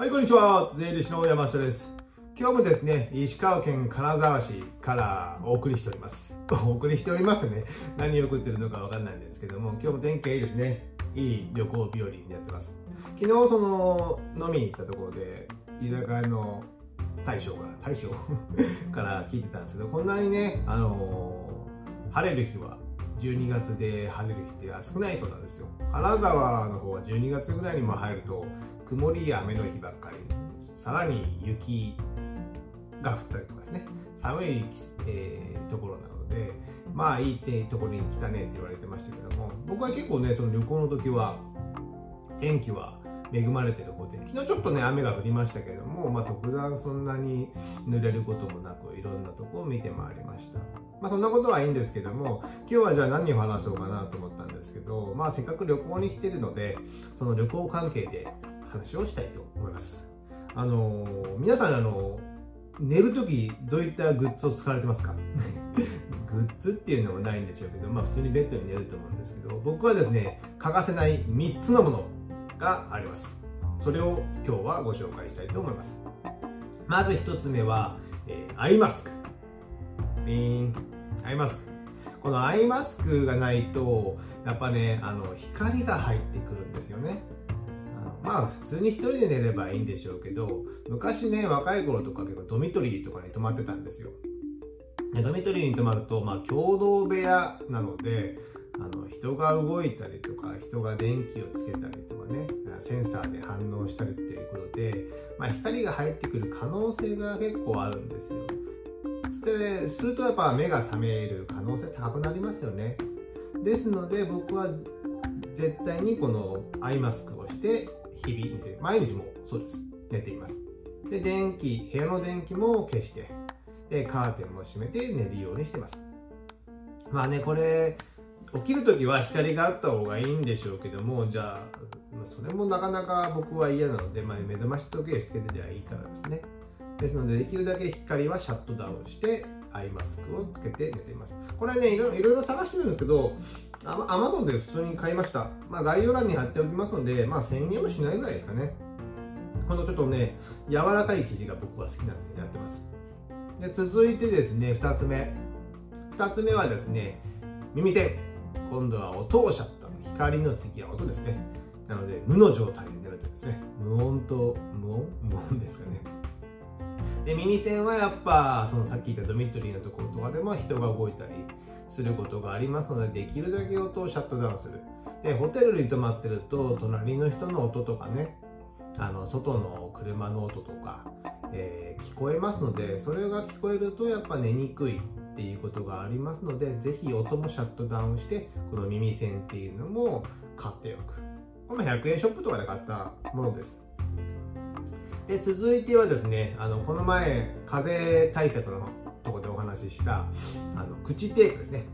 はい、こんにちは。税理士の山下です。今日もですね、石川県金沢市からお送りしております。お送りしておりますとね、何を送ってるのかわかんないんですけども、今日も天気がいいですね。いい旅行日和になってます。昨日その飲みに行ったところで、居酒屋の大将が、大将？から聞いてたんですけど、こんなにね、あのー、晴れる日は12月で晴れる日って少ないそうなんですよ。金沢の方は12月ぐらいにも入ると曇りや雨の日ばっかり。さらに雪が降ったりとかですね。寒い、えー、ところなのでまあいいってところに来たねって言われてましたけども僕は結構ねその旅行の時は天気は恵まれてる方で昨日ちょっとね雨が降りましたけれども、まあ、特段そんなに濡れることもなくいろんなとこを見て回りました。まあそんなことはいいんですけども今日はじゃあ何を話そうかなと思ったんですけどまあせっかく旅行に来てるのでその旅行関係で話をしたいと思います。あのー、皆さんあの寝る時どういったグッズを使われてますか？グッズっていうのもないんでしょうけど、まあ普通にベッドに寝ると思うんですけど、僕はですね、欠かせない3つのものがあります。それを今日はご紹介したいと思います。まず1つ目は、えー、アイマスク。ピーン。アイマスク。このアイマスクがないと、やっぱね、あの、光が入ってくるんですよね。まあ普通に一人で寝ればいいんでしょうけど昔ね若い頃とか結構ドミトリーとかに泊まってたんですよでドミトリーに泊まると、まあ、共同部屋なのであの人が動いたりとか人が電気をつけたりとかねセンサーで反応したりっていうことで、まあ、光が入ってくる可能性が結構あるんですよしてするとやっぱ目が覚める可能性高くなりますよねですので僕は絶対にこのアイマスクをして日々、毎日もそうです。寝ています。で、電気、部屋の電気も消して、で、カーテンも閉めて寝るようにしてます。まあね、これ、起きるときは光があった方がいいんでしょうけども、じゃあ、それもなかなか僕は嫌なので、まあ、目覚まし時計つけてりゃいいからですね。ですので、できるだけ光はシャットダウンして、アイマスクをつけて寝ています。これね、いろいろ探してるんですけど、アマゾンで普通に買いました。まあ、概要欄に貼っておきますので、まあ、1000円もしないぐらいですかね。このちょっとね、柔らかい生地が僕は好きなんでやってます。で続いてですね、2つ目。2つ目はですね、耳栓。今度は音をシャット。光の次は音ですね。なので、無の状態になるとですね、無音と無音？無音ですかね。で耳栓はやっぱそのさっき言ったドミトリーのところとかでも人が動いたりすることがありますのでできるだけ音をシャットダウンするでホテルに泊まってると隣の人の音とかねあの外の車の音とか、えー、聞こえますのでそれが聞こえるとやっぱ寝にくいっていうことがありますのでぜひ音もシャットダウンしてこの耳栓っていうのも買っておく。これも100円ショップとかで買ったものです。で続いてはですねあのこの前風邪対策のとこでお話ししたあの口テープですね。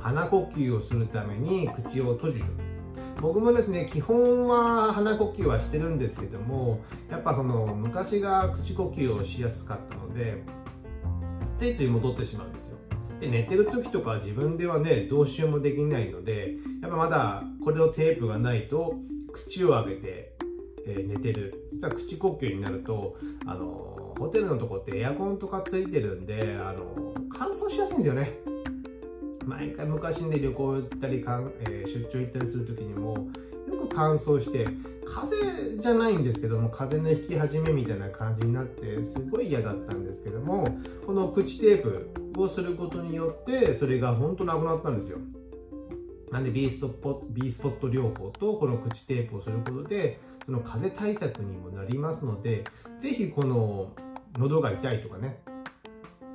鼻呼吸をするために口を閉じる。僕もですね基本は鼻呼吸はしてるんですけどもやっぱその昔が口呼吸をしやすかったのでついつい戻ってしまうんですよ。で寝てる時とか自分ではねどうしようもできないのでやっぱまだこれのテープがないと口を上げてえー、寝てる。そしたら口呼吸になるとあのホテルのとこってエアコンとかついてるんであの乾燥しやすいんですよね。毎回昔ね旅行行ったりかん、えー、出張行ったりする時にもよく乾燥して風邪じゃないんですけども風邪の引き始めみたいな感じになってすごい嫌だったんですけどもこの口テープをすることによってそれが本当なくなったんですよ。なんで B ストポ B スポット療法とこの口テープをすることでその風邪対策にもなりますので是非この喉が痛いとかね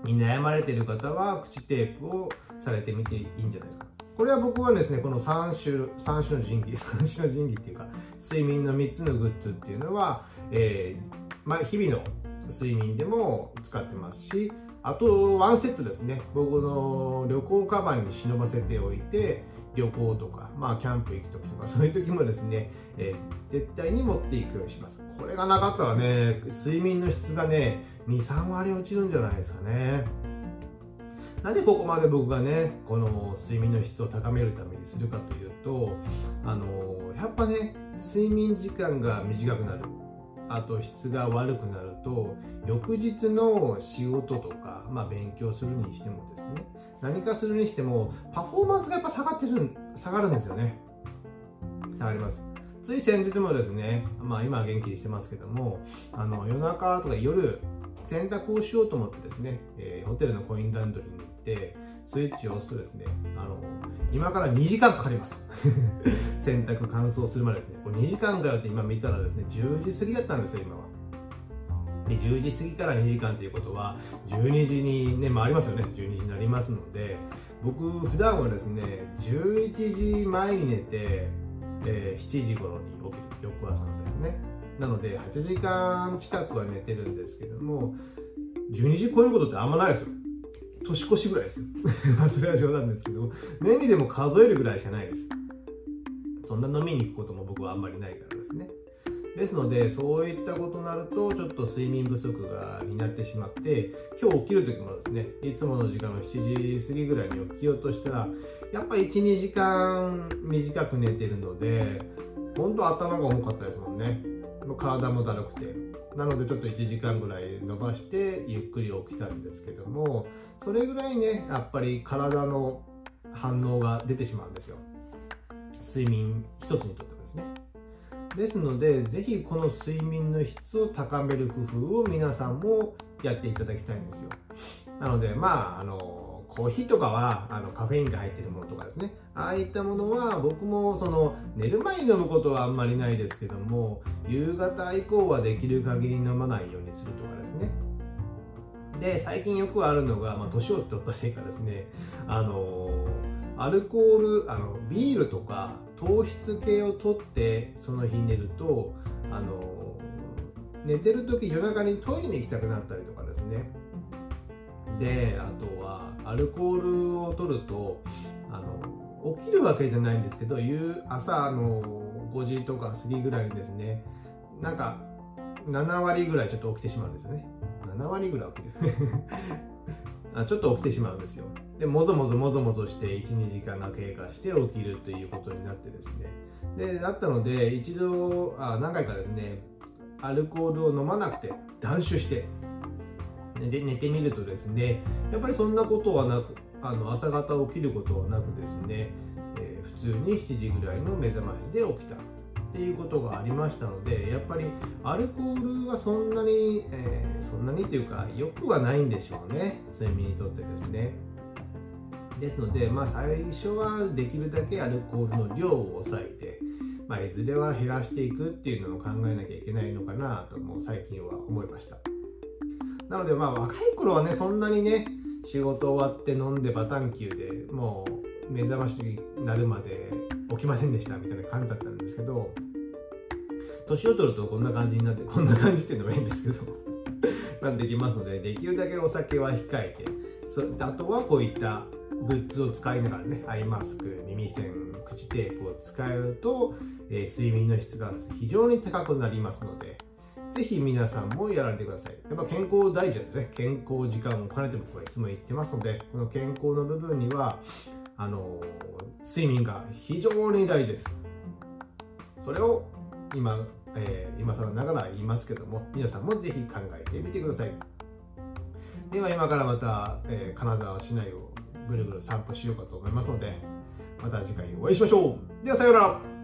に悩まれている方は口テープをされてみていいんじゃないですか。これは僕はですねこの3種3種の神器 3種の神器っていうか睡眠の3つのグッズっていうのは、えーまあ、日々の睡眠でも使ってますしあとワンセットですね。僕の旅行カバンに忍ばせておいて旅行とか、まあ、キャンプ行く時とかそういう時もですね、えー、絶対に持っていくようにします。これがなかったらね睡眠の質がね23割落ちるんじゃないですかね。なんでここまで僕がねこの睡眠の質を高めるためにするかというとあのやっぱね睡眠時間が短くなる。あと質が悪くなると翌日の仕事とか、まあ、勉強するにしてもですね。何かするにしてもパフォーマンスがやっぱ下がってる下がるんですよね。下がります。つい先日もですね、まあ、今は元気にしてますけどもあの夜中とか夜洗濯をしようと思ってですね、えー、ホテルのコインランドリーに行ってスイッチを押すとですねあの今から2時間かかります。と 洗濯乾燥するまでですね。これ2時間かかるって今見たらですね10時過ぎだったんですよ今は。で10時過ぎから2時間ということは12時にね回りますよね。12時になりますので僕普段はですね11時前に寝て、えー、7時頃に起きる翌朝のですね。なので8時間近くは寝てるんですけども12時超えることってあんまないですよ。年越しぐらいですよ。それは冗談ですけども年にでも数えるぐらいしかないです。そんな飲みに行くことも僕はあんまりないからですね。ですのでそういったことになるとちょっと睡眠不足がになってしまって今日起きる時もですねいつもの時間の7時過ぎぐらいに起きようとしたらやっぱ12時間短く寝てるので本当頭が重かったですもんね。体もだるくて。なのでちょっと1時間ぐらい伸ばしてゆっくり起きたんですけどもそれぐらいねやっぱり体の反応が出てしまうんですよ。睡眠一つにとってですね。ですので是非この睡眠の質を高める工夫を皆さんもやっていただきたいんですよ。なのでまああのコーヒーとかはあのカフェインが入ってるものとかですね。ああいったものは僕もその寝る前に飲むことはあんまりないですけども夕方以降はできる限り飲まないようにするとかですね。で最近よくあるのが、まあ、年を取ったせいかですね。あのアルコールあのビールとか糖質系を取ってその日寝るとあの寝てる時夜中にトイレに行きたくなったりとかですね。であとはアルコールを取るとあの起きるわけじゃないんですけど夕朝の5時とか過ぎぐらいにですねなんか7割ぐらいちょっと起きてしまうんですよね。7割ぐらい起きる。あちょっと起きてしまうんですよ。でもぞもぞもぞもぞして12時間が経過して起きるということになってですね。でだったので一度あ何回かですねアルコールを飲まなくて断酒してで寝てみるとですねやっぱりそんなことはなくあの朝方起きることはなくですね、えー、普通に7時ぐらいの目覚ましで起きたっていうことがありましたのでやっぱりアルコールはそんなに、えー、そんなにっていうか良くはないんでしょうね睡眠にとってですねですのでまあ最初はできるだけアルコールの量を抑えてまあ、いずれは減らしていくっていうのを考えなきゃいけないのかなとも最近は思いました。なのでまあ若い頃はねそんなにね仕事終わって飲んでバタンキューでもう目覚ましになるまで起きませんでしたみたいな感じだったんですけど年を取るとこんな感じになってこんな感じっていうのもいいんですけど まできますのでできるだけお酒は控えてそあとはこういったグッズを使いながらねアイマスク耳栓口テープを使うと、えー、睡眠の質が非常に高くなりますのでぜひ皆さんもやられてください。やっぱ健康大事ですね。健康時間を兼ねて僕はいつも言ってますので、この健康の部分には、あの、睡眠が非常に大事です。それを今、えー、今更ながら言いますけども、皆さんもぜひ考えてみてください。では今からまた、えー、金沢市内をぐるぐる散歩しようかと思いますので、また次回お会いしましょう。ではさようなら。